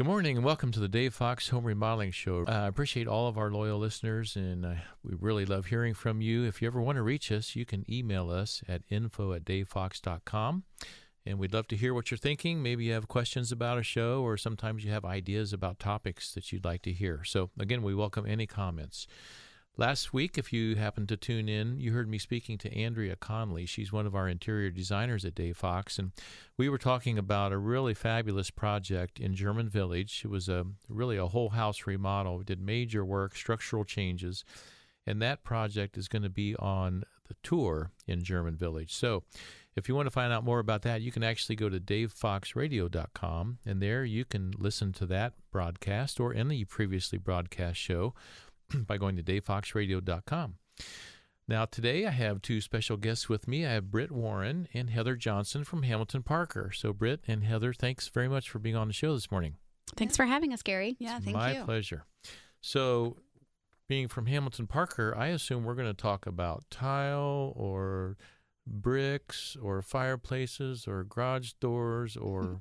Good morning and welcome to the Dave Fox Home Remodeling Show. Uh, I appreciate all of our loyal listeners and uh, we really love hearing from you. If you ever want to reach us, you can email us at info at davefox.com. And we'd love to hear what you're thinking. Maybe you have questions about a show, or sometimes you have ideas about topics that you'd like to hear. So, again, we welcome any comments. Last week, if you happened to tune in, you heard me speaking to Andrea Conley. She's one of our interior designers at Dave Fox, and we were talking about a really fabulous project in German Village. It was a really a whole house remodel. We did major work, structural changes, and that project is going to be on the tour in German Village. So, if you want to find out more about that, you can actually go to davefoxradio.com, and there you can listen to that broadcast or any previously broadcast show by going to davefoxradio.com. Now, today I have two special guests with me. I have Britt Warren and Heather Johnson from Hamilton Parker. So, Britt and Heather, thanks very much for being on the show this morning. Thanks for having us, Gary. Yeah, It's thank my you. pleasure. So, being from Hamilton Parker, I assume we're going to talk about tile or bricks or fireplaces or garage doors or mm-hmm.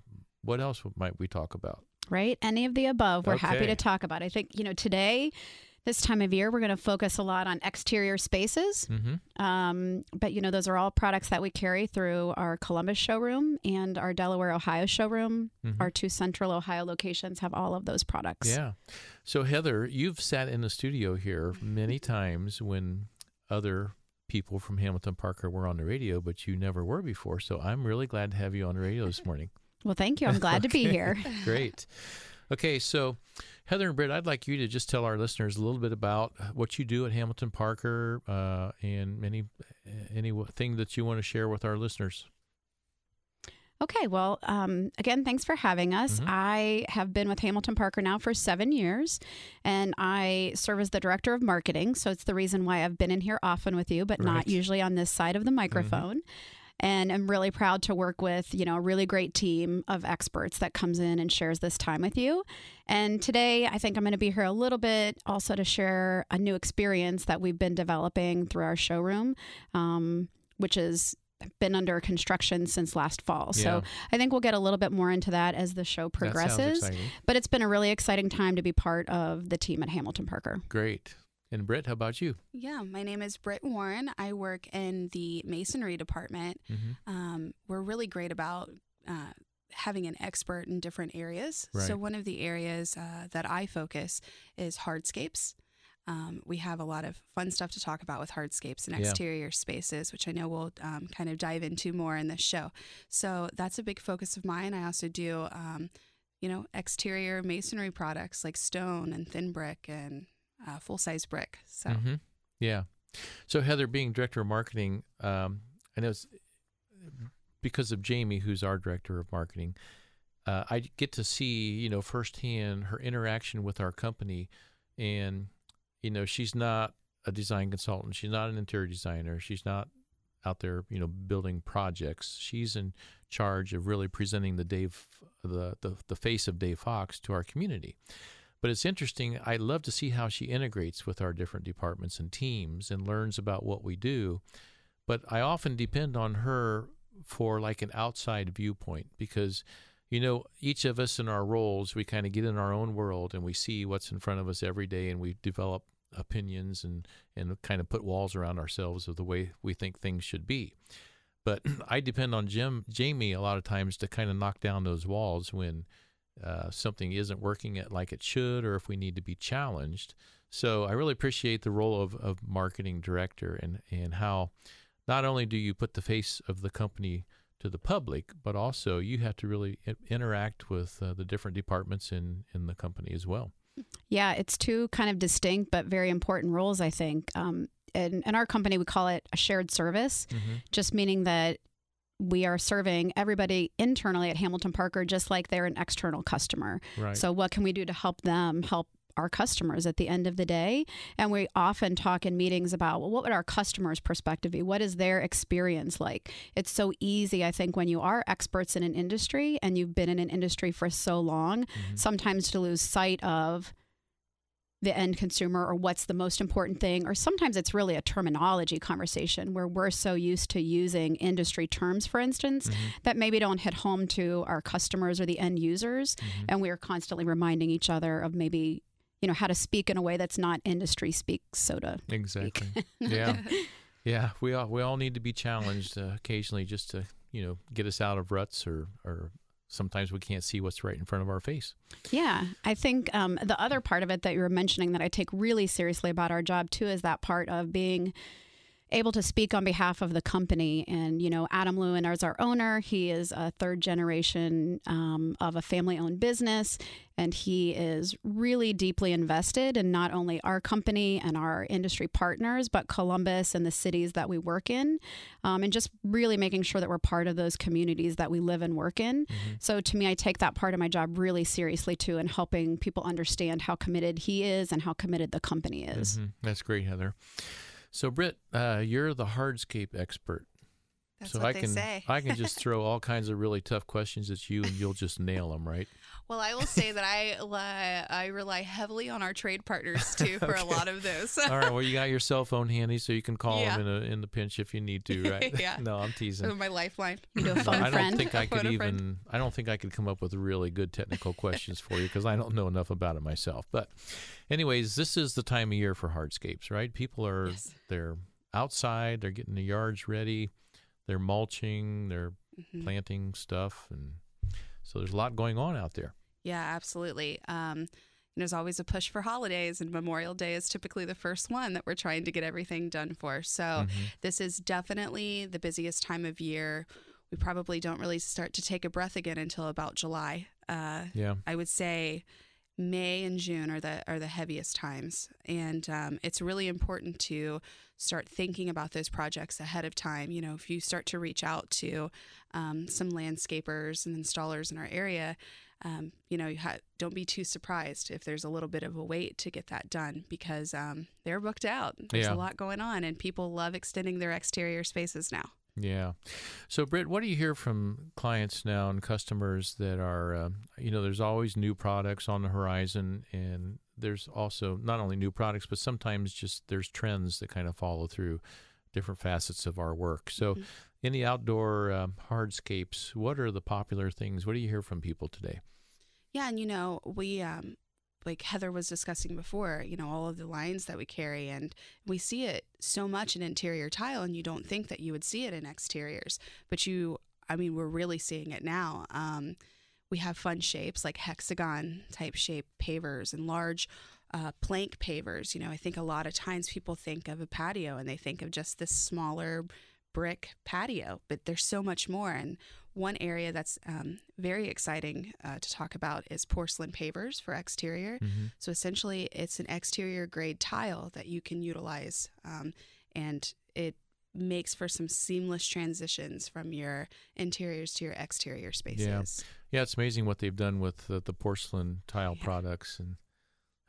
what else might we talk about? Right? Any of the above, we're happy to talk about. I think, you know, today, this time of year, we're going to focus a lot on exterior spaces. Mm-hmm. Um, but, you know, those are all products that we carry through our Columbus showroom and our Delaware, Ohio showroom. Mhm. Our two central Ohio locations have all of those products. Yeah. So, Heather, you've sat in the studio here many times when other people from Hamilton Parker were on the radio, but you never were before. So, I'm really glad to have you on the radio this morning. Well, thank you. I'm glad to be here. Great. Okay, so Heather and Britt, I'd like you to just tell our listeners a little bit about what you do at Hamilton Parker uh, and any anything that you want to share with our listeners. Okay, well, um, again, thanks for having us. Mhm. I have been with Hamilton Parker now for seven years, and I serve as the director of marketing. So it's the reason why I've been in here often with you, but Right. not usually on this side of the microphone. And I'm really proud to work with, you know, a really great team of experts that comes in and shares this time with you. And today, I think I'm going to be here a little bit also to share a new experience that we've been developing through our showroom, um, which has been under construction since last fall. So I think we'll get a little bit more into that as the show progresses. But it's been a really exciting time to be part of the team at Hamilton Parker. Great. And Britt, how about you? Yeah, my name is Britt Warren. I work in the masonry department. Mm-hmm. Um, we're really great about uh, having an expert in different areas. So, one of the areas uh, that I focus is hardscapes. Um, we have a lot of fun stuff to talk about with hardscapes and Yeah. exterior spaces, which I know we'll um, kind of dive into more in this show. So that's a big focus of mine. I also do, um, you know, exterior masonry products like stone and thin brick and uh, full size brick. So hmm Yeah. So Heather, being director of marketing, um, I know it's because of Jamie, who's our director of marketing. Uh, I get to see, you know, firsthand her interaction with our company, and you know, she's not a design consultant. She's not an interior designer. She's not out there, you know, building projects. She's in charge of really presenting the Dave, the the, the face of Dave Fox to our community. But it's interesting. I love to see how she integrates with our different departments and teams and learns about what we do. But I often depend on her for like an outside viewpoint because, you know, each of us in our roles, we kind of get in our own world and we see what's in front of us every day and we develop opinions and, and kind of put walls around ourselves of the way we think things should be. But I depend on Jim, Jamie a lot of times to kind of knock down those walls when uh, something isn't working like it should or if we need to be challenged. So I really appreciate the role of, of marketing director and, and how not only do you put the face of the company to the public, but also you have to really interact with uh, the different departments in, in the company as well. Yeah, it's two kind of distinct but very important roles, I think. Um, in, in our company, we call it a shared service, just meaning that we are serving everybody internally at Hamilton Parker just like they're an external customer. Right. So, what can we do to help them help our customers at the end of the day? And we often talk in meetings about well, what would our customers' perspective be? What is their experience like? It's so easy, I think, when you are experts in an industry and you've been in an industry for so long, Mhm. sometimes to lose sight of the end consumer or what's the most important thing or sometimes it's really a terminology conversation where we're so used to using industry terms for instance Mm-hmm. that maybe don't hit home to our customers or the end users Mm-hmm. and we are constantly reminding each other of maybe you know how to speak in a way that's not industry speak so to Exactly. yeah. Yeah. We all we all need to be challenged uh, occasionally just to you know get us out of ruts or or sometimes we can't see what's right in front of our face. Yeah, I think um, the other part of it that you were mentioning that I take really seriously about our job too is that part of being able to speak on behalf of the company. And, you know, Adam Lewin is our owner. He is a third generation um, of a family owned business, and he is really deeply invested in not only our company and our industry partners, but Columbus and the cities that we work in, um, and just really making sure that we're part of those communities that we live and work in. So to me, I take that part of my job really seriously too, and helping people understand how committed he is and how committed the company is. Mhm. That's great, Heather. So, Britt, uh, you're the hardscape expert. That's so I can. I can just throw all kinds of really tough questions at you, and you'll just nail them, right? Well, I will say that I rely, I rely heavily on our trade partners too for a lot of those. All right. Well, you got your cell phone handy, so you can call Yeah. them in a, in the pinch if you need to, right? Yeah. no, I'm teasing. my lifeline. You No, phone I don't friend. think I could friend. even. I don't think I could come up with really good technical questions for you because I don't know enough about it myself. But, anyways, this is the time of year for hardscapes, right? People are Yes. they're outside, they're getting the yards ready, they're mulching, they're Mhm. planting stuff, and so there's a lot going on out there. Yeah, absolutely. Um, and there's always a push for holidays, and Memorial Day is typically the first one that we're trying to get everything done for. So Mhm. this is definitely the busiest time of year. We probably don't really start to take a breath again until about July. Uh, Yeah. I would say May and June are the are the heaviest times, and um, it's really important to start thinking about those projects ahead of time. You know, if you start to reach out to um, some landscapers and installers in our area, um, you know, you ha- don't be too surprised if there's a little bit of a wait to get that done because um, they're booked out. There's Yeah. a lot going on, and people love extending their exterior spaces now. Yeah. So, Britt, what do you hear from clients now and customers that are, um, you know, there's always new products on the horizon, and there's also not only new products, but sometimes just there's trends that kind of follow through different facets of our work. So, Mhm. in the outdoor um, hardscapes, what are the popular things? What do you hear from people today? Yeah, and you know, we um like Heather was discussing before, you know, all of the lines that we carry and we see it so much in interior tile and you don't think that you would see it in exteriors, but you I mean, we're really seeing it now. Um we have fun shapes like hexagon type shape pavers and large uh, plank pavers. You know, I think a lot of times people think of a patio and they think of just this smaller brick patio, but there's so much more. And one area that's um, very exciting uh, to talk about is porcelain pavers for exterior. Mm-hmm. So essentially, it's an exterior grade tile that you can utilize, um, and it makes for some seamless transitions from your interiors to your exterior spaces. Yeah, yeah it's amazing what they've done with the, the porcelain tile Yeah. products and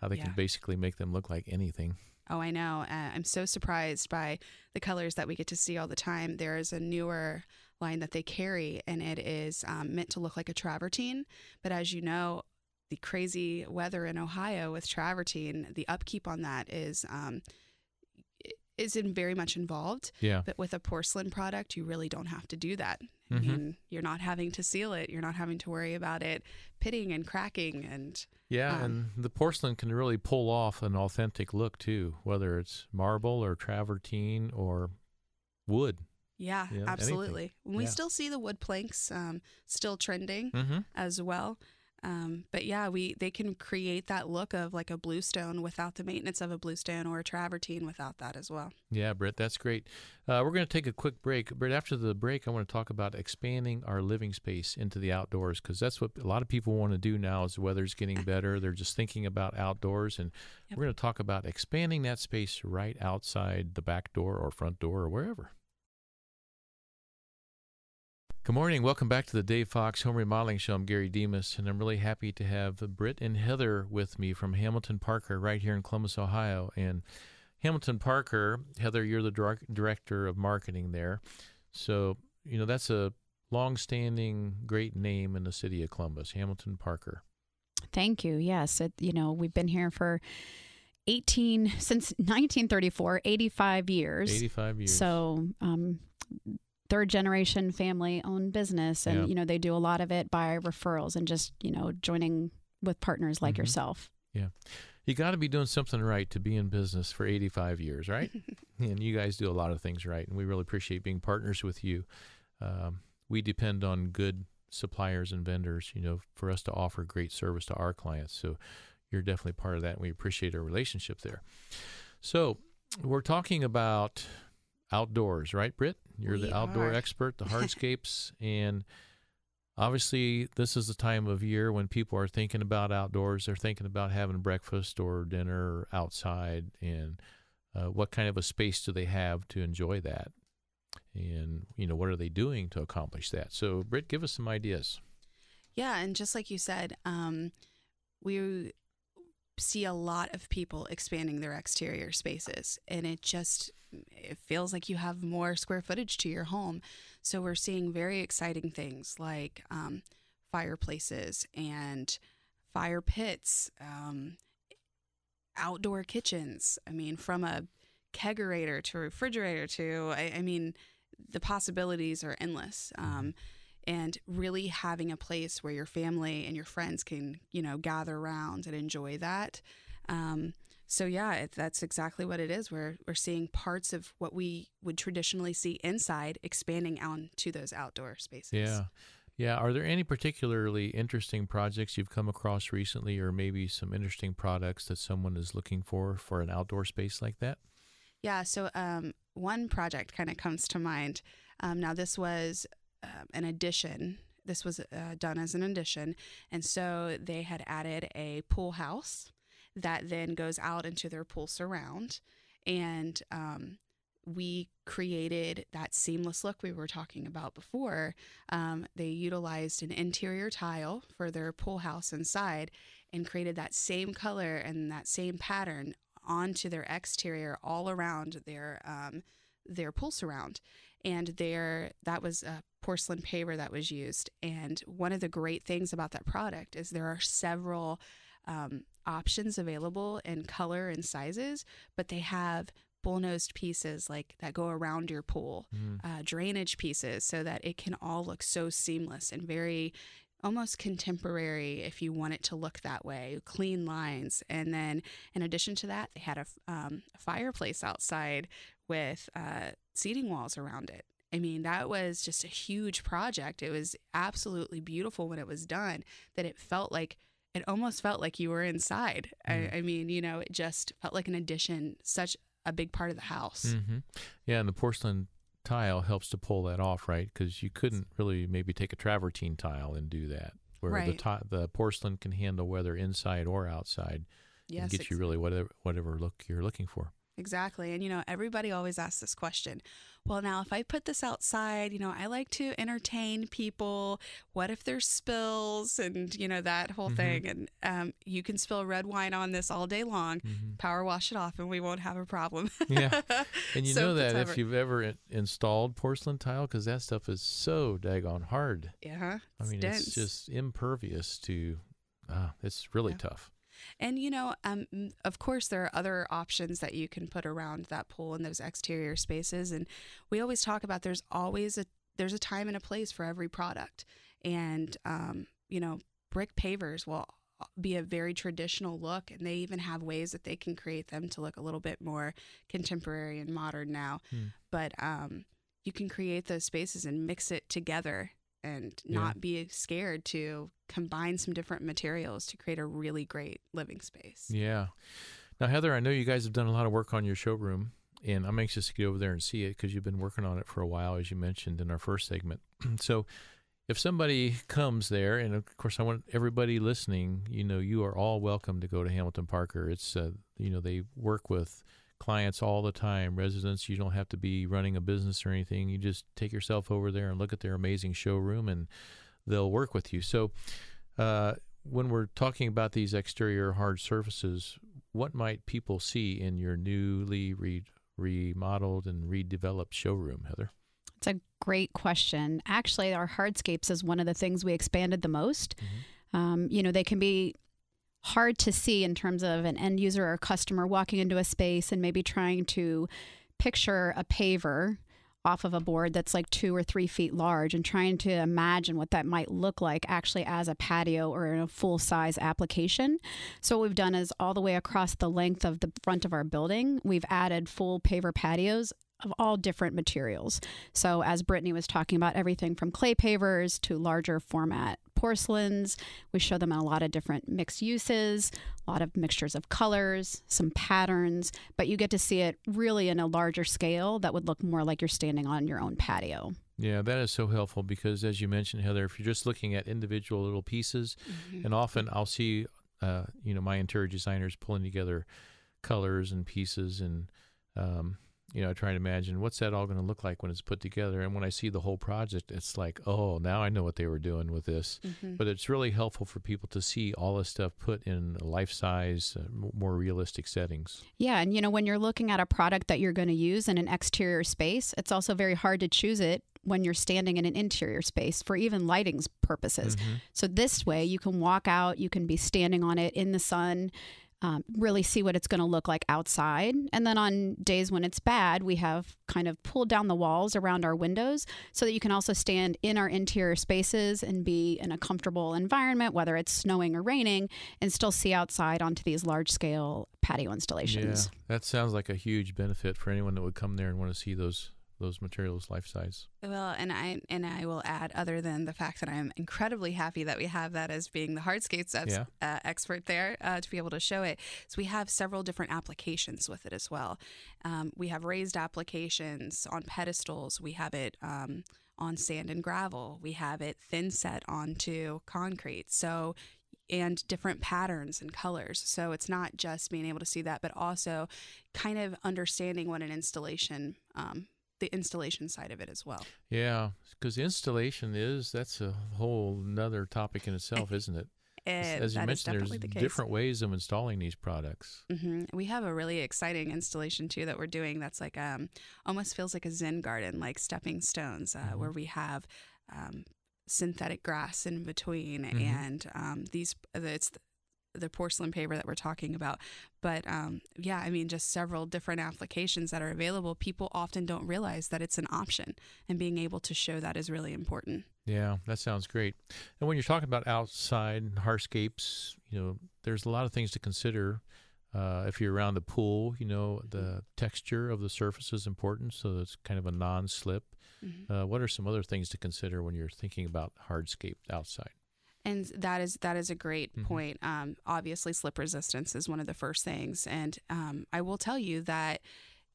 how they Yeah. can basically make them look like anything. Oh, I know. Uh, I'm so surprised by the colors that we get to see all the time. There is a newer line that they carry, and it is um, meant to look like a travertine. But as you know, the crazy weather in Ohio with travertine, the upkeep on that is um, is in very much involved. Yeah. But with a porcelain product, you really don't have to do that. I Mhm. mean, you're not having to seal it. You're not having to worry about it pitting and cracking and Yeah, Um, and the porcelain can really pull off an authentic look too, whether it's marble or travertine or wood. Yeah, Yeah, anything. absolutely. We Yeah. still see the wood planks um, still trending Mm-hmm. as well. Um, but yeah, we they can create that look of like a bluestone without the maintenance of a bluestone or a travertine without that as well. Yeah, Britt, that's great. Uh, we're going to take a quick break. Britt, after the break, I want to talk about expanding our living space into the outdoors because that's what a lot of people want to do now as the weather's getting better. They're just thinking about outdoors. And Yep. we're going to talk about expanding that space right outside the back door or front door or wherever. Good morning. Welcome back to the Dave Fox Home Remodeling Show. I'm Gary Demas, and I'm really happy to have Britt and Heather with me from Hamilton Parker right here in Columbus, Ohio. And Hamilton Parker, Heather, you're the director of marketing there. So, you know, that's a long-standing great name in the city of Columbus, Hamilton Parker. Thank you. Yes, it, you know we've been here for 18 since 1934, 85 years. 85 years. So, um, third generation family owned business, and Yeah. you know they do a lot of it by referrals and just you know joining with partners like Mhm. yourself. you got to be doing something right to be in business for 85 years, right? and you guys do a lot of things right, and we really appreciate being partners with you. Um, we depend on good suppliers and vendors, you know, for us to offer great service to our clients. So you're definitely part of that, and we appreciate our relationship there. So we're talking about outdoors, right, Britt? You're We the outdoor are. expert, the hardscapes, and obviously this is the time of year when people are thinking about outdoors. They're thinking about having breakfast or dinner outside, and uh, what kind of a space do they have to enjoy that? And you know, what are they doing to accomplish that? So, Britt, give us some ideas. Yeah, and just like you said, um, we see a lot of people expanding their exterior spaces, and it just it feels like you have more square footage to your home. So we're seeing very exciting things like um, fireplaces and fire pits, um, outdoor kitchens. I mean, from a kegerator to refrigerator to I, I mean, the possibilities are endless. Um, and really having a place where your family and your friends can, you know, gather around and enjoy that. Um, so yeah, it, that's exactly what it is. We're we're seeing parts of what we would traditionally see inside expanding out to those outdoor spaces. Yeah. Yeah. Are there any particularly interesting projects you've come across recently, or maybe some interesting products that someone is looking for for an outdoor space like that? Yeah. So um, one project kind of comes to mind. Um, now this was um, an addition. This was uh, done as an addition, and so they had added a pool house that then goes out into their pool surround, and um, we created that seamless look we were talking about before. Um, they utilized an interior tile for their pool house inside and created that same color and that same pattern onto their exterior all around their um, their pool surround. And there, that was a porcelain paver that was used. And one of the great things about that product is there are several um, options available in color and sizes, but they have bull-nosed pieces like that go around your pool, Mm. uh, drainage pieces, so that it can all look so seamless and very almost contemporary if you want it to look that way clean lines and then in addition to that they had a, um, a fireplace outside with uh, seating walls around it i mean that was just a huge project it was absolutely beautiful when it was done that it felt like it almost felt like you were inside Mm. I, I mean you know it just felt like an addition such a big part of the house hmm Yeah, and the porcelain tile helps to pull that off, right? Because you couldn't really maybe take a travertine tile and do that, where the Right. ti- the porcelain can handle whether inside or outside yes and get you really whatever whatever look you're looking for. Exactly. And, you know, everybody always asks this question. Well, now, if I put this outside, you know, I like to entertain people. What if there's spills and, you know, that whole Mhm. thing? And um, you can spill red wine on this all day long, Mhm. power wash it off, and we won't have a problem. Yeah. And you Soak know that if you've ever in- installed porcelain tile, because that stuff is so daggone hard. Yeah. I mean, dense. it's just impervious to. Ah, it's really Yeah. tough. And you know, um, of course, there are other options that you can put around that pool in those exterior spaces. And we always talk about there's always a there's a time and a place for every product. And um, you know, brick pavers will be a very traditional look, and they even have ways that they can create them to look a little bit more contemporary and modern now. Hmm. But um, you can create those spaces and mix it together and Yeah. not be scared to combine some different materials to create a really great living space. Yeah. Now, Heather, I know you guys have done a lot of work on your showroom, and I'm anxious to get over there and see it because you've been working on it for a while, as you mentioned in our first segment. so, if somebody comes there, and of course, I want everybody listening, you know, you are all welcome to go to Hamilton Parker. It's, uh, you know, they work with clients all the time, residents. You don't have to be running a business or anything. You just take yourself over there and look at their amazing showroom, and they'll work with you. So, uh, when we're talking about these exterior hard surfaces, what might people see in your newly re- remodeled and redeveloped showroom, Heather? It's a great question. Actually, our hardscapes is one of the things we expanded the most. Um, you know, they can be hard to see in terms of an end user or customer walking into a space and maybe trying to picture a paver off of a board that's like two or three feet large and trying to imagine what that might look like actually as a patio or in a full size application. So, what we've done is all the way across the length of the front of our building, we've added full paver patios of all different materials. So, as Brittany was talking about, everything from clay pavers to larger format porcelains. We show them in a lot of different mixed uses, a lot of mixtures of colors, some patterns, but you get to see it really in a larger scale that would look more like you're standing on your own patio. Yeah, that is so helpful because, as you mentioned, Heather, if you're just looking at individual little pieces, mm-hmm. and often I'll see, uh, you know, my interior designers pulling together colors and pieces and um, you know, I try to imagine what's that all going to look like when it's put together. And when I see the whole project, it's like, oh, now I know what they were doing with this. Mm-hmm. But it's really helpful for people to see all this stuff put in life size, uh, more realistic settings. Yeah. And, you know, when you're looking at a product that you're going to use in an exterior space, it's also very hard to choose it when you're standing in an interior space for even lighting's purposes. Mm-hmm. So this way you can walk out, you can be standing on it in the sun um, really see what it's going to look like outside. And then on days when it's bad, we have kind of pulled down the walls around our windows so that you can also stand in our interior spaces and be in a comfortable environment, whether it's snowing or raining, and still see outside onto these large scale patio installations. Yeah, that sounds like a huge benefit for anyone that would come there and want to see those those materials life size. Well, and I and I will add, other than the fact that I'm incredibly happy that we have that as being the hardscapes yeah. uh, expert there uh, to be able to show it. So we have several different applications with it as well. Um, we have raised applications on pedestals. We have it. Um, on sand and gravel. We have it thin set onto concrete. So and different patterns and colors. So it's not just being able to see that, but also kind of understanding what an installation um, the installation side of it as well. Yeah, because installation is that's a whole another topic in itself, isn't it? It, As you mentioned, there's the different ways of installing these products. Mm-hmm. We have a really exciting installation too that we're doing. That's like um, almost feels like a Zen garden, like stepping stones, uh, mm-hmm. where we have um, synthetic grass in between, mm-hmm. and um, these it's the porcelain paver that we're talking about. But um, yeah, I mean, just several different applications that are available. People often don't realize that it's an option, and being able to show that is really important. Yeah, that sounds great. And when you're talking about outside hardscapes, you know, there's a lot of things to consider. Uh, if you're around the pool, you know, the texture of the surface is important, so it's kind of a non-slip. Mm-hmm. Uh, what are some other things to consider when you're thinking about hardscape outside? And that is that is a great mm-hmm. point. Um, obviously, slip resistance is one of the first things, and um, I will tell you that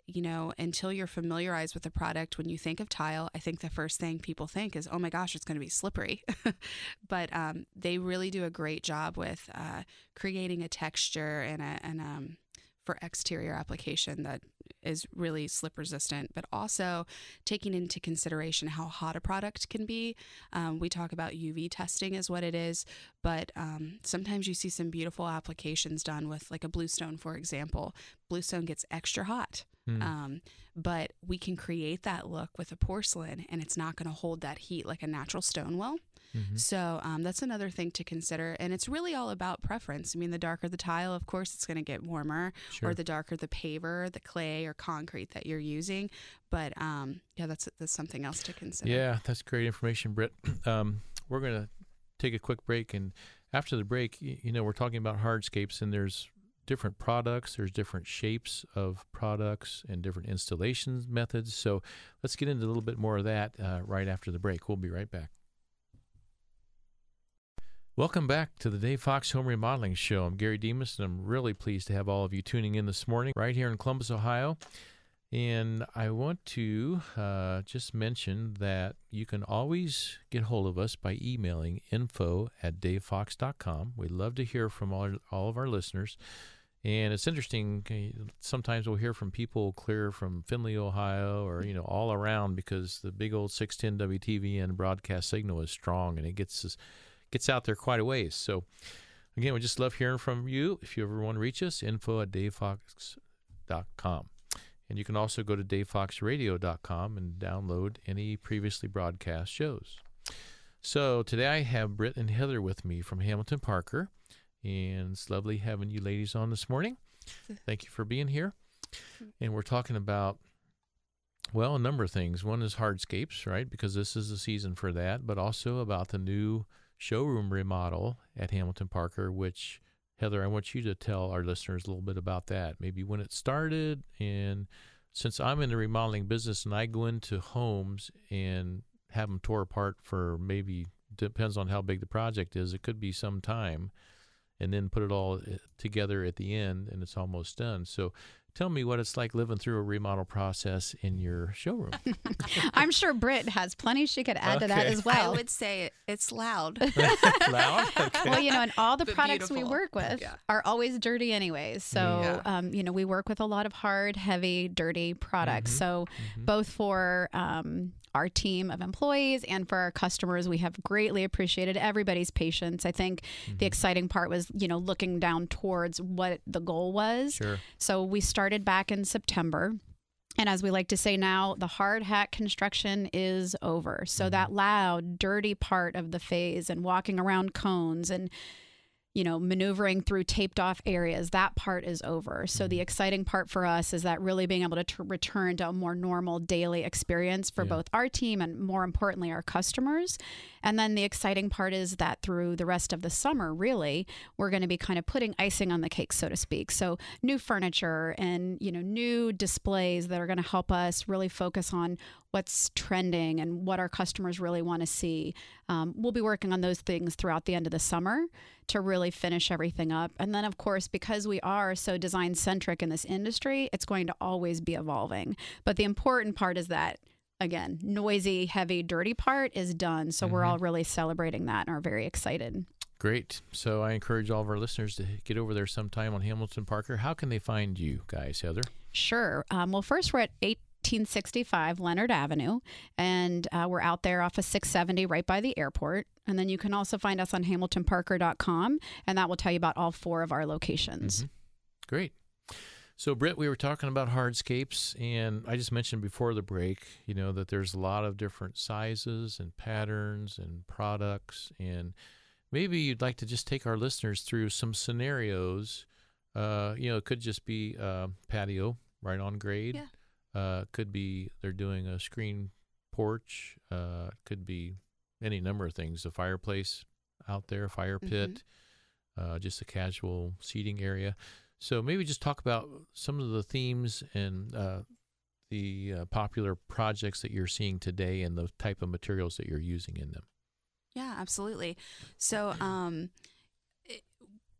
you know until you're familiarized with the product, when you think of tile, I think the first thing people think is, "Oh my gosh, it's going to be slippery," but um, they really do a great job with uh, creating a texture and a and um, for exterior application that is really slip resistant, but also taking into consideration how hot a product can be. Um, we talk about UV testing is what it is, but um, sometimes you see some beautiful applications done with like a bluestone, for example. Bluestone gets extra hot. Mm. Um, but we can create that look with a porcelain and it's not going to hold that heat like a natural stone will. Mm-hmm. So um, that's another thing to consider. And it's really all about preference. I mean, the darker the tile, of course, it's going to get warmer, sure. or the darker the paver, the clay or concrete that you're using. But um, yeah, that's, that's something else to consider. Yeah, that's great information, Britt. Um, we're going to take a quick break. And after the break, you know, we're talking about hardscapes, and there's different products, there's different shapes of products and different installation methods. So let's get into a little bit more of that uh, right after the break. We'll be right back. Welcome back to the Dave Fox Home Remodeling Show. I'm Gary Demas, and I'm really pleased to have all of you tuning in this morning right here in Columbus, Ohio. And I want to uh, just mention that you can always get hold of us by emailing info at davefox.com. We'd love to hear from all, all of our listeners. And it's interesting. Eh, sometimes we'll hear from people clear from Findlay, Ohio, or you know all around because the big old 610 WTVN broadcast signal is strong and it gets gets out there quite a ways. So, again, we just love hearing from you. If you ever want to reach us, info at davefox.com. And you can also go to davefoxradio.com and download any previously broadcast shows. So today I have Britt and Heather with me from Hamilton Parker. And it's lovely having you ladies on this morning. Thank you for being here. Mm-hmm. And we're talking about, well, a number of things. One is hardscapes, right? Because this is the season for that, but also about the new showroom remodel at Hamilton Parker, which, Heather, I want you to tell our listeners a little bit about that. Maybe when it started. And since I'm in the remodeling business and I go into homes and have them tore apart for maybe, depends on how big the project is, it could be some time and then put it all eh, together at the end and it's almost done. So tell me what it's like living through a remodel process in your showroom. I'm sure Britt has plenty she could add to that as well. I would say it's loud. Loud? Okay. well, you know, and all the But products we work with Yeah. are always dirty anyways. So, Yeah. um, you know, we work with a lot of hard, heavy, dirty products. Mhm. So, Mhm. both for um, our team of employees and for our customers, we have greatly appreciated everybody's patience. I think Mm-hmm. the exciting part was, you know, looking down towards what the goal was. Sure. So, we started back in September. And as we like to say now, the hard hat construction is over. So Mhm. that loud, dirty part of the phase and walking around cones and you know, maneuvering through taped off areas, that part is over. So the mm-hmm. exciting part for us is that really being able to t- return to a more normal daily experience for Yeah. both our team and more importantly our customers. And then the exciting part is that through the rest of the summer, really, we're going to be kind of putting icing on the cake, so to speak. So new furniture and, you know, new displays that are going to help us really focus on what's trending and what our customers really want to see. Um, we'll be working on those things throughout the end of the summer to really finish everything up. And then, of course, because we are so design centric in this industry, it's going to always be evolving. But the important part is that. Again, noisy, heavy, dirty part is done. So we're Mhm. all really celebrating that and are very excited. Great. So I encourage all of our listeners to get over there sometime on Hamilton Parker. How can they find you guys, Heather? Sure. Um, well, first, we're at 1865 Leonard Avenue, and uh, we're out there off of 670 right by the airport. And then you can also find us on hamiltonparker.com, and that will tell you about all four of our locations. Mhm. Great. So, Britt, we were talking about hardscapes, and I just mentioned before the break, you know, that there's a lot of different sizes and patterns and products. And maybe you'd like to just take our listeners through some scenarios. Uh, you know, it could just be uh, patio right on grade. Yeah. Uh, could be they're doing a screen porch. Uh, could be any number of things. A fireplace out there, a fire Mhm. pit, uh, just a casual seating area. So maybe just talk about some of the themes and uh, the uh, popular projects that you're seeing today and the type of materials that you're using in them. Yeah, absolutely. So, um, it,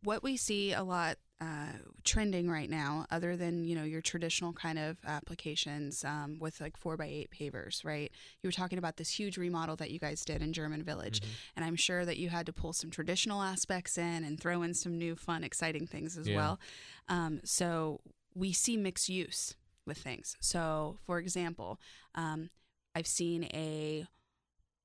what we see a lot uh, trending right now, other than you know your traditional kind of applications um, with like four by eight pavers, right? You were talking about this huge remodel that you guys did in German Village, and I'm sure that you had to pull some traditional aspects in and throw in some new, fun, exciting things as Yeah. well. Um, so we see mixed use with things. So, for example, um, I've seen a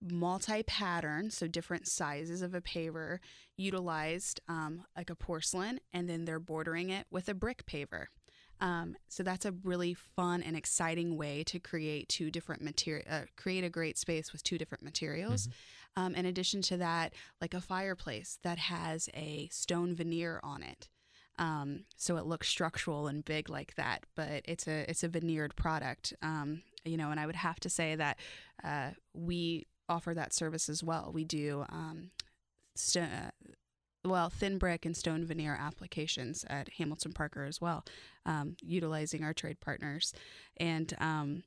multi pattern, so different sizes of a paver utilized um, like a porcelain, and then they're bordering it with a brick paver. Um, so that's a really fun and exciting way to create two different material, uh, create a great space with two different materials. Um, in addition to that, like a fireplace that has a stone veneer on it. Um, so it looks structural and big like that, but it's a it's a veneered product. Um, you know, and I would have to say that uh, we offer that service as well. We do um, st- uh, well thin brick and stone veneer applications at Hamilton Parker as well, um, utilizing our trade partners, and um,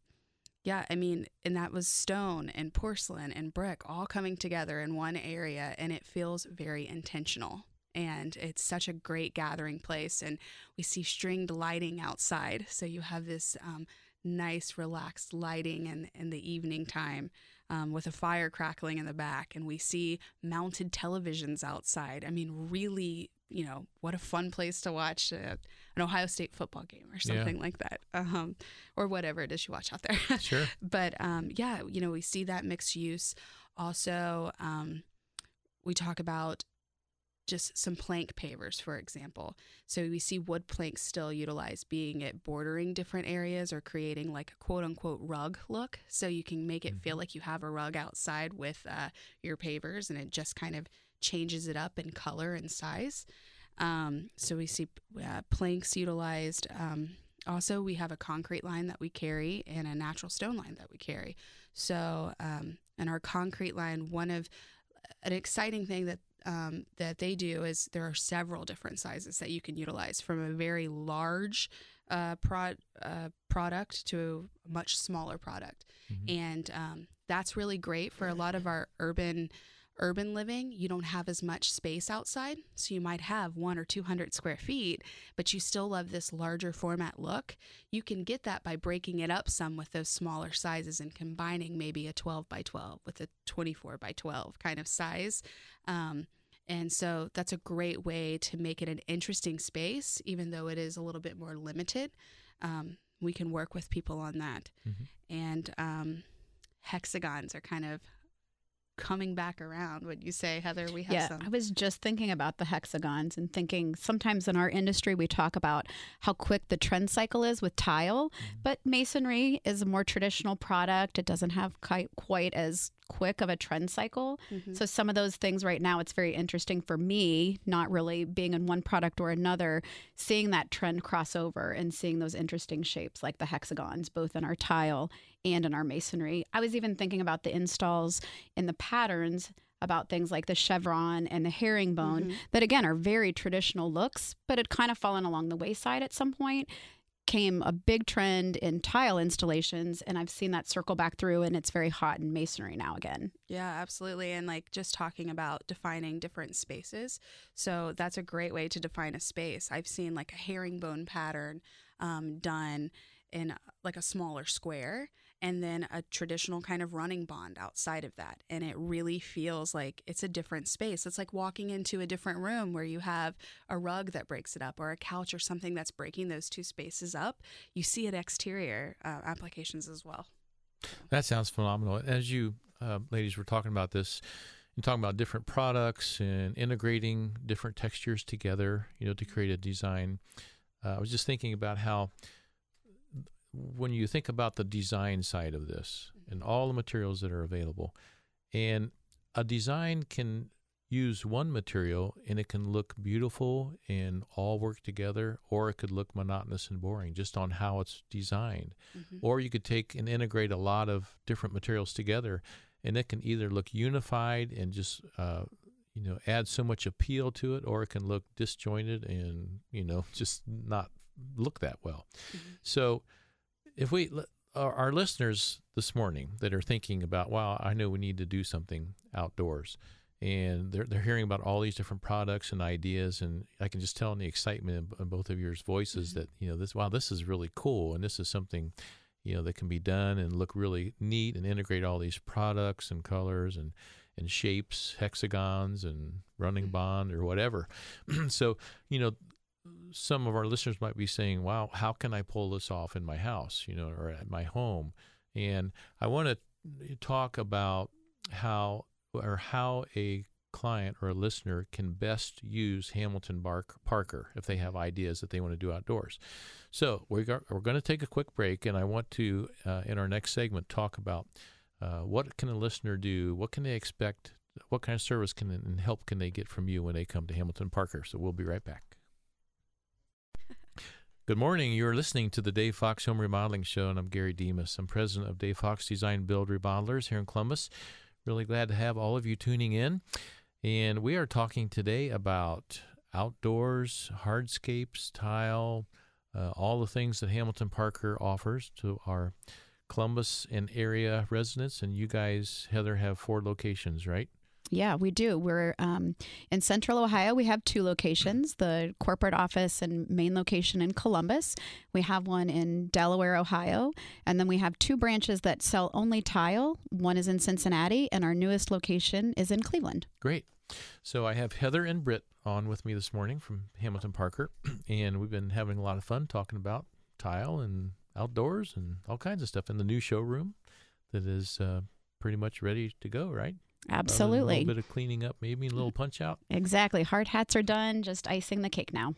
yeah, I mean, and that was stone and porcelain and brick all coming together in one area, and it feels very intentional. And it's such a great gathering place. And we see stringed lighting outside. So you have this um, nice, relaxed lighting in, in the evening time um, with a fire crackling in the back. And we see mounted televisions outside. I mean, really, you know, what a fun place to watch uh, an Ohio State football game or Yeah. something like that, um, or whatever it is you watch out there. Sure. but um, yeah, you know, we see that mixed use. Also, um, we talk about just some plank pavers, for example. So we see wood planks still utilized, being it bordering different areas or creating like a quote unquote rug look. So you can make it feel like you have a rug outside with uh, your pavers and it just kind of changes it up in color and size. Um, so we see uh, planks utilized. Um, also, we have a concrete line that we carry and a natural stone line that we carry. So, um, in our concrete line, one of an exciting thing that um, that they do is there are several different sizes that you can utilize from a very large uh, pro- uh, product to a much smaller product, Mhm. and um, that's really great for a lot of our urban urban living. You don't have as much space outside, so you might have one or two hundred square feet, but you still love this larger format look. You can get that by breaking it up some with those smaller sizes and combining maybe a twelve by twelve with a twenty four by twelve kind of size. Um, and so that's a great way to make it an interesting space, even though it is a little bit more limited. Um, we can work with people on that. Mhm. And um, hexagons are kind of coming back around. Would you say, Heather? We have yeah, some. I was just thinking about the hexagons and thinking sometimes in our industry we talk about how quick the trend cycle is with tile, mm. but masonry is a more traditional product. It doesn't have quite, quite as quick of a trend cycle. Mhm. So some of those things right now it's very interesting for me, not really being in one product or another, seeing that trend cross over and seeing those interesting shapes like the hexagons both in our tile and in our masonry. I was even thinking about the installs in the patterns about things like the chevron and the herringbone Mhm. that again are very traditional looks, but had kind of fallen along the wayside at some point. Came a big trend in tile installations, and I've seen that circle back through, and it's very hot in masonry now again. Yeah, absolutely. And like just talking about defining different spaces. So that's a great way to define a space. I've seen like a herringbone pattern um, done in like a smaller square and then a traditional kind of running bond outside of that. And it really feels like it's a different space. It's like walking into a different room where you have a rug that breaks it up or a couch or something that's breaking those two spaces up. You see it exterior uh, applications as well. That sounds phenomenal. As you uh, ladies were talking about this, and talking about different products and integrating different textures together, you know, to create a design. Uh, I was just thinking about how when you think about the design side of this and all the materials that are available, and a design can use one material and it can look beautiful and all work together, or it could look monotonous and boring just on how it's designed. Mhm. Or you could take and integrate a lot of different materials together, and it can either look unified and just uh, you know add so much appeal to it, or it can look disjointed and you know just not look that well. Mhm. So, if we our, listeners this morning that are thinking about, wow, I know we need to do something outdoors. And they're, they're hearing about all these different products and ideas, and I can just tell in the excitement in, in both of yours voices Mhm. that you know this. Wow, this is really cool, and this is something you know that can be done and look really neat and integrate all these products and colors and and shapes, hexagons and running Mhm. bond or whatever. so you know some of our listeners might be saying, "Wow, how can I pull this off in my house, you know, or at my home?" And I want to talk about how or how a client or a listener can best use Hamilton Bark, Parker if they have ideas that they want to do outdoors. So we're, we're going to take a quick break, and I want to, uh, in our next segment, talk about uh, what can a listener do, what can they expect, what kind of service can and help can they get from you when they come to Hamilton Parker. So we'll be right back. Good morning. You're listening to the Dave Fox Home Remodeling Show, and I'm Gary Demas. I'm president of Dave Fox Design Build Remodelers here in Columbus. Really glad to have all of you tuning in. And we are talking today about outdoors, hardscapes, tile, uh, all the things that Hamilton Parker offers to our Columbus and area residents. And you guys, Heather, have four locations, right? Yeah, we do. We're um, in Central Ohio. We have two locations: the corporate office and main location in Columbus. We have one in Delaware, Ohio, and then we have two branches that sell only tile. One is in Cincinnati, and our newest location is in Cleveland. Great. So I have Heather and Britt on with me this morning from Hamilton Parker, and we've been having a lot of fun talking about tile and outdoors and all kinds of stuff in the new showroom that is uh, pretty much ready to go, right? Other than A little bit of cleaning up, maybe a little punch out. exactly. Hard hats are done. Just icing the cake now.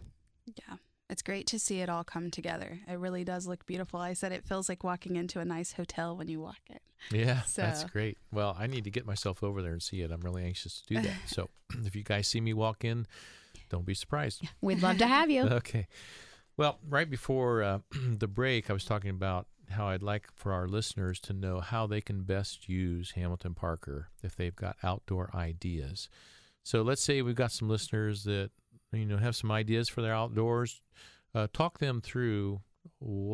Yeah. It's great to see it all come together. It really does look beautiful. I said it feels like walking into a nice hotel when you walk in. Yeah, that's great. Well, I need to get myself over there and see it. I'm really anxious to do that. so if you guys see me walk in, don't be surprised. We'd love to have you. Okay. Well, right before uh, the break, I was talking about how I'd like for our listeners to know how they can best use Hamilton Parker if they've got outdoor ideas. So let's say we've got some listeners that you know have some ideas for their outdoors. Uh, talk them through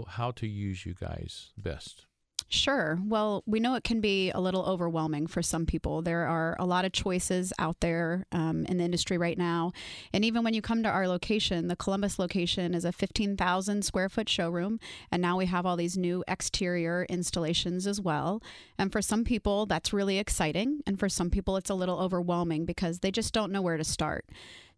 how to use you guys best. Sure. Well, we know it can be a little overwhelming for some people. There are a lot of choices out there um, in the industry right now. And even when you come to our location, the Columbus location is a 15,000 square foot showroom. And now we have all these new exterior installations as well. And for some people, that's really exciting. And for some people, it's a little overwhelming because they just don't know where to start.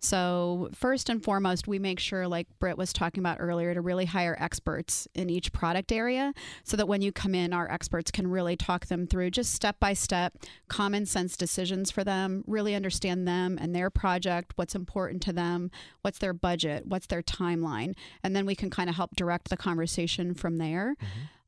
So, first and foremost, we make sure, like Britt was talking about earlier, to really hire experts in each product area so that when you come in, our experts can really talk them through just step by step, common sense decisions for them, really understand them and their project, what's important to them, what's their budget, what's their timeline. And then we can kind of help direct the conversation from there.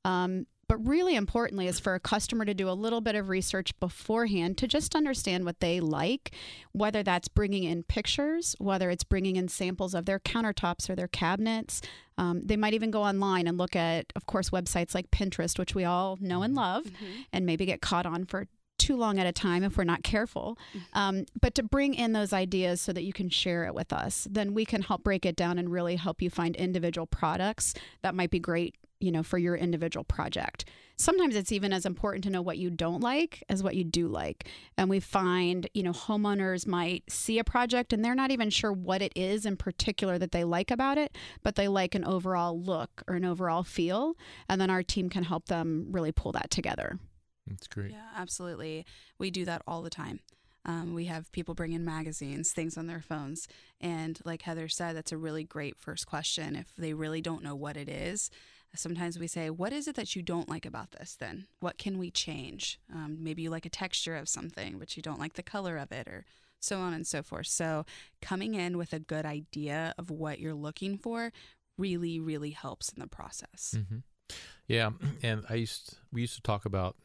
Um, but really importantly is for a customer to do a little bit of research beforehand to just understand what they like, whether that's bringing in pictures, whether it's bringing in samples of their countertops or their cabinets. Um, they might even go online and look at, of course, websites like Pinterest, which we all know and love, and maybe get caught on for too long at a time if we're not careful. Um, but to bring in those ideas so that you can share it with us, then we can help break it down and really help you find individual products that might be great you know for your individual project sometimes it's even as important to know what you don't like as what you do like and we find you know homeowners might see a project and they're not even sure what it is in particular that they like about it but they like an overall look or an overall feel and then our team can help them really pull that together That's great. Yeah, absolutely. We do that all the time. Um, we have people bring in magazines, things on their phones. And like Heather said, that's a really great first question. If they really don't know what it is, sometimes we say, What is it that you don't like about this then? What can we change? Um, maybe you like a texture of something, but you don't like the color of it, or so on and so forth. So, coming in with a good idea of what you're looking for really, really helps in the process. hmm Yeah, and I used we used to talk about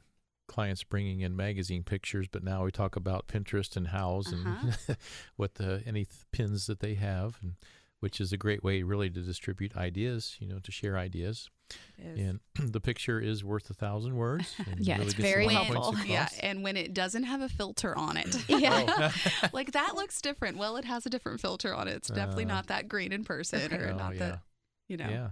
clients bringing in magazine pictures, but now we talk about Pinterest and Houzz Uh-huh. and what the any th- pins that they have, and which is a great way really to distribute ideas, you know, to share ideas. It is. And the picture is worth a thousand words. and Yeah, really it's very helpful. Yeah, and when it doesn't have a filter on it. yeah Oh. like that looks different. Well, it has a different filter on it. It's definitely Uh, not that green in person or Oh, not yeah. the, you know. Yeah.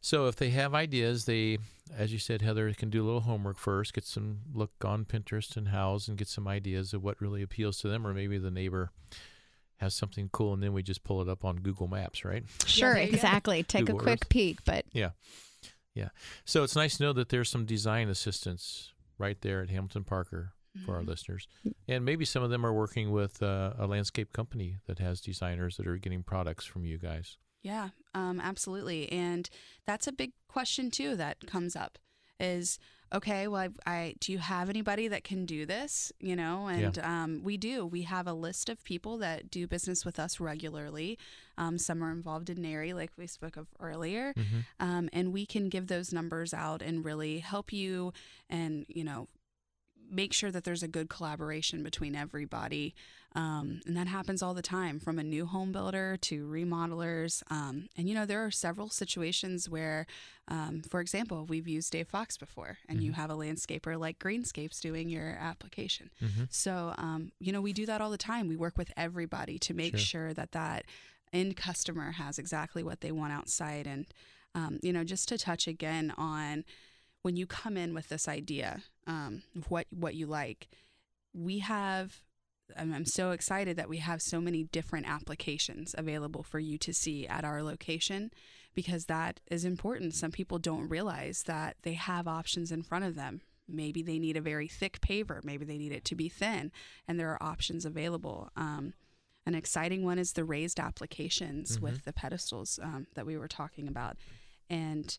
So if they have ideas, they, as you said, Heather, can do a little homework first, get some look on Pinterest and Houzz, and get some ideas of what really appeals to them, or maybe the neighbor has something cool, and then we just pull it up on Google Maps, right? sure there you go. exactly take Google a quick Earth. peek but Yeah. Yeah. So it's nice to know that there's some design assistance right there at Hamilton Parker for our Mhm. listeners, and maybe some of them are working with uh, a landscape company that has designers that are getting products from you guys. Yeah, um, absolutely. And that's a big question too that comes up is okay, well, I, I do you have anybody that can do this? You know, and um, we do. We have a list of people that do business with us regularly. Um, some are involved in NARI, like we spoke of earlier, Mm-hmm. um, and we can give those numbers out and really help you and you know make sure that there's a good collaboration between everybody um, and that happens all the time from a new home builder to remodelers um, and you know there are several situations where um, for example we've used dave fox before and you Mhm. have a landscaper like greenscapes doing your application Mm-hmm. so, um, you know, we do that all the time. We work with everybody to make Sure. sure that that end customer has exactly what they want outside. And, um, you know, just to touch again on when you come in with this idea um, what what you like, we have. I'm, I'm so excited that we have so many different applications available for you to see at our location because that is important. Some people don't realize that they have options in front of them. Maybe they need a very thick paver, maybe they need it to be thin, and there are options available. Um, an exciting one is the raised applications Mhm. with the pedestals um, that we were talking about. And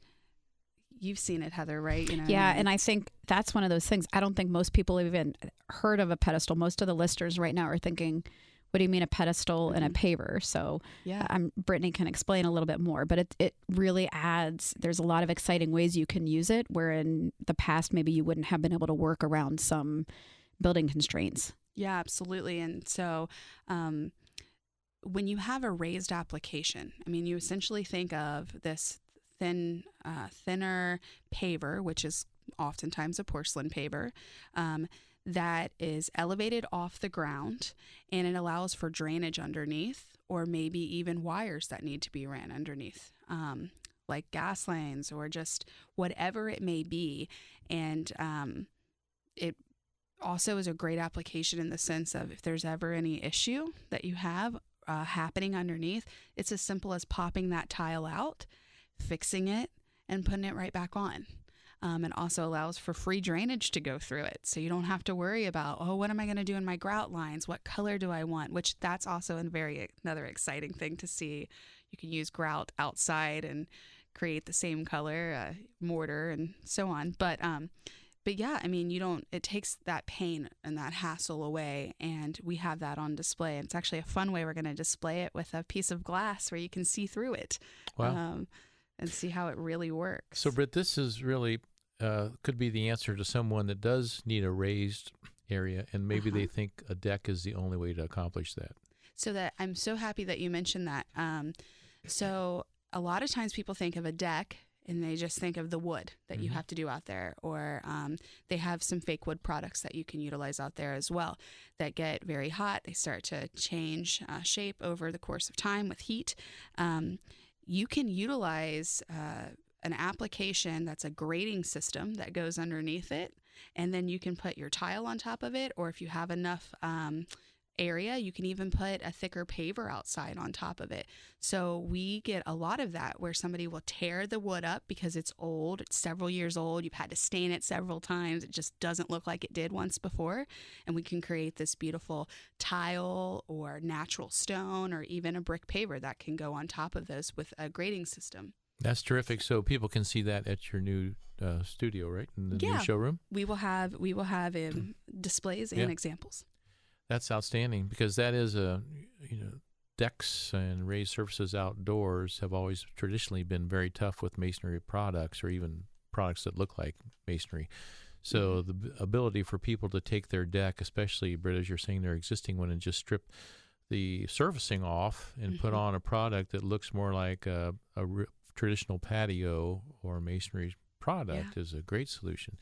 you've seen it, Heather, right? You know, Yeah, and I think that's one of those things. I don't think most people have even heard of a pedestal. Most of the listers right now are thinking, "What do you mean a pedestal and a paver?" So, yeah, um, Brittany can explain a little bit more. But it it really adds. There's a lot of exciting ways you can use it, where in the past maybe you wouldn't have been able to work around some building constraints. Yeah, absolutely. And so, um, when you have a raised application, I mean, you essentially think of this thin, uh, thinner paver, which is oftentimes a porcelain paver. Um, that is elevated off the ground and it allows for drainage underneath or maybe even wires that need to be ran underneath um, like gas lines or just whatever it may be and um, it also is a great application in the sense of if there's ever any issue that you have uh, happening underneath it's as simple as popping that tile out fixing it and putting it right back on um, and also allows for free drainage to go through it. So you don't have to worry about, oh, what am I going to do in my grout lines? What color do I want? Which that's also a very another exciting thing to see. You can use grout outside and create the same color, uh, mortar, and so on. But um, but yeah, I mean, you don't. It takes that pain and that hassle away, and we have that on display. It's actually a fun way. We're going to display it with a piece of glass where you can see through it. Wow. Um, and see how it really works. So, Britt, this is really uh, could be the answer to someone that does need a raised area, and maybe Uh-huh. they think a deck is the only way to accomplish that. so that I'm so happy that you mentioned that. Um, so a lot of times people think of a deck and they just think of the wood that you Mhm. have to do out there, or um, they have some fake wood products that you can utilize out there as well that get very hot. They start to change uh, shape over the course of time with heat. Um, you can utilize uh, an application that's a grading system that goes underneath it, and then you can put your tile on top of it, or if you have enough um, area, you can even put a thicker paver outside on top of it. So we get a lot of that where somebody will tear the wood up because it's old, it's several years old, you've had to stain it several times, it just doesn't look like it did once before. And we can create this beautiful tile or natural stone or even a brick paver that can go on top of those with a grading system. That's terrific. So people can see that at your new uh, studio, right? In the Yeah. new showroom. We will have we will have um, displays and Yeah. examples. That's outstanding because that is a you know decks and raised surfaces outdoors have always traditionally been very tough with masonry products or even products that look like masonry. So the ability for people to take their deck, especially Britt, as you're saying, their existing one, and just strip the surfacing off and put Mhm. on a product that looks more like a, a r- traditional patio or masonry product is a great solution.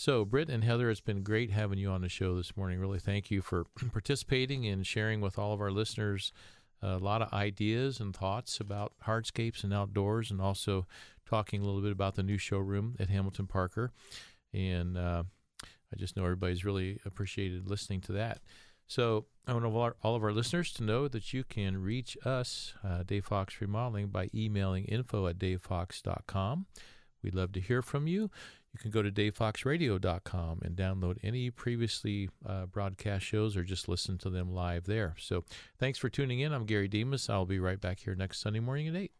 So, Britt and Heather, it's been great having you on the show this morning. Really, thank you for participating and sharing with all of our listeners a lot of ideas and thoughts about hardscapes and outdoors, and also talking a little bit about the new showroom at Hamilton Parker. And uh, I just know everybody's really appreciated listening to that. So I want all all of our listeners to know that you can reach us, uh, Dave Fox Remodeling, by emailing info at davefox.com. We'd love to hear from you. You can go to davefoxradio.com and download any previously uh, broadcast shows or just listen to them live there. So thanks for tuning in. I'm Gary Demas. I'll be right back here next Sunday morning at 8.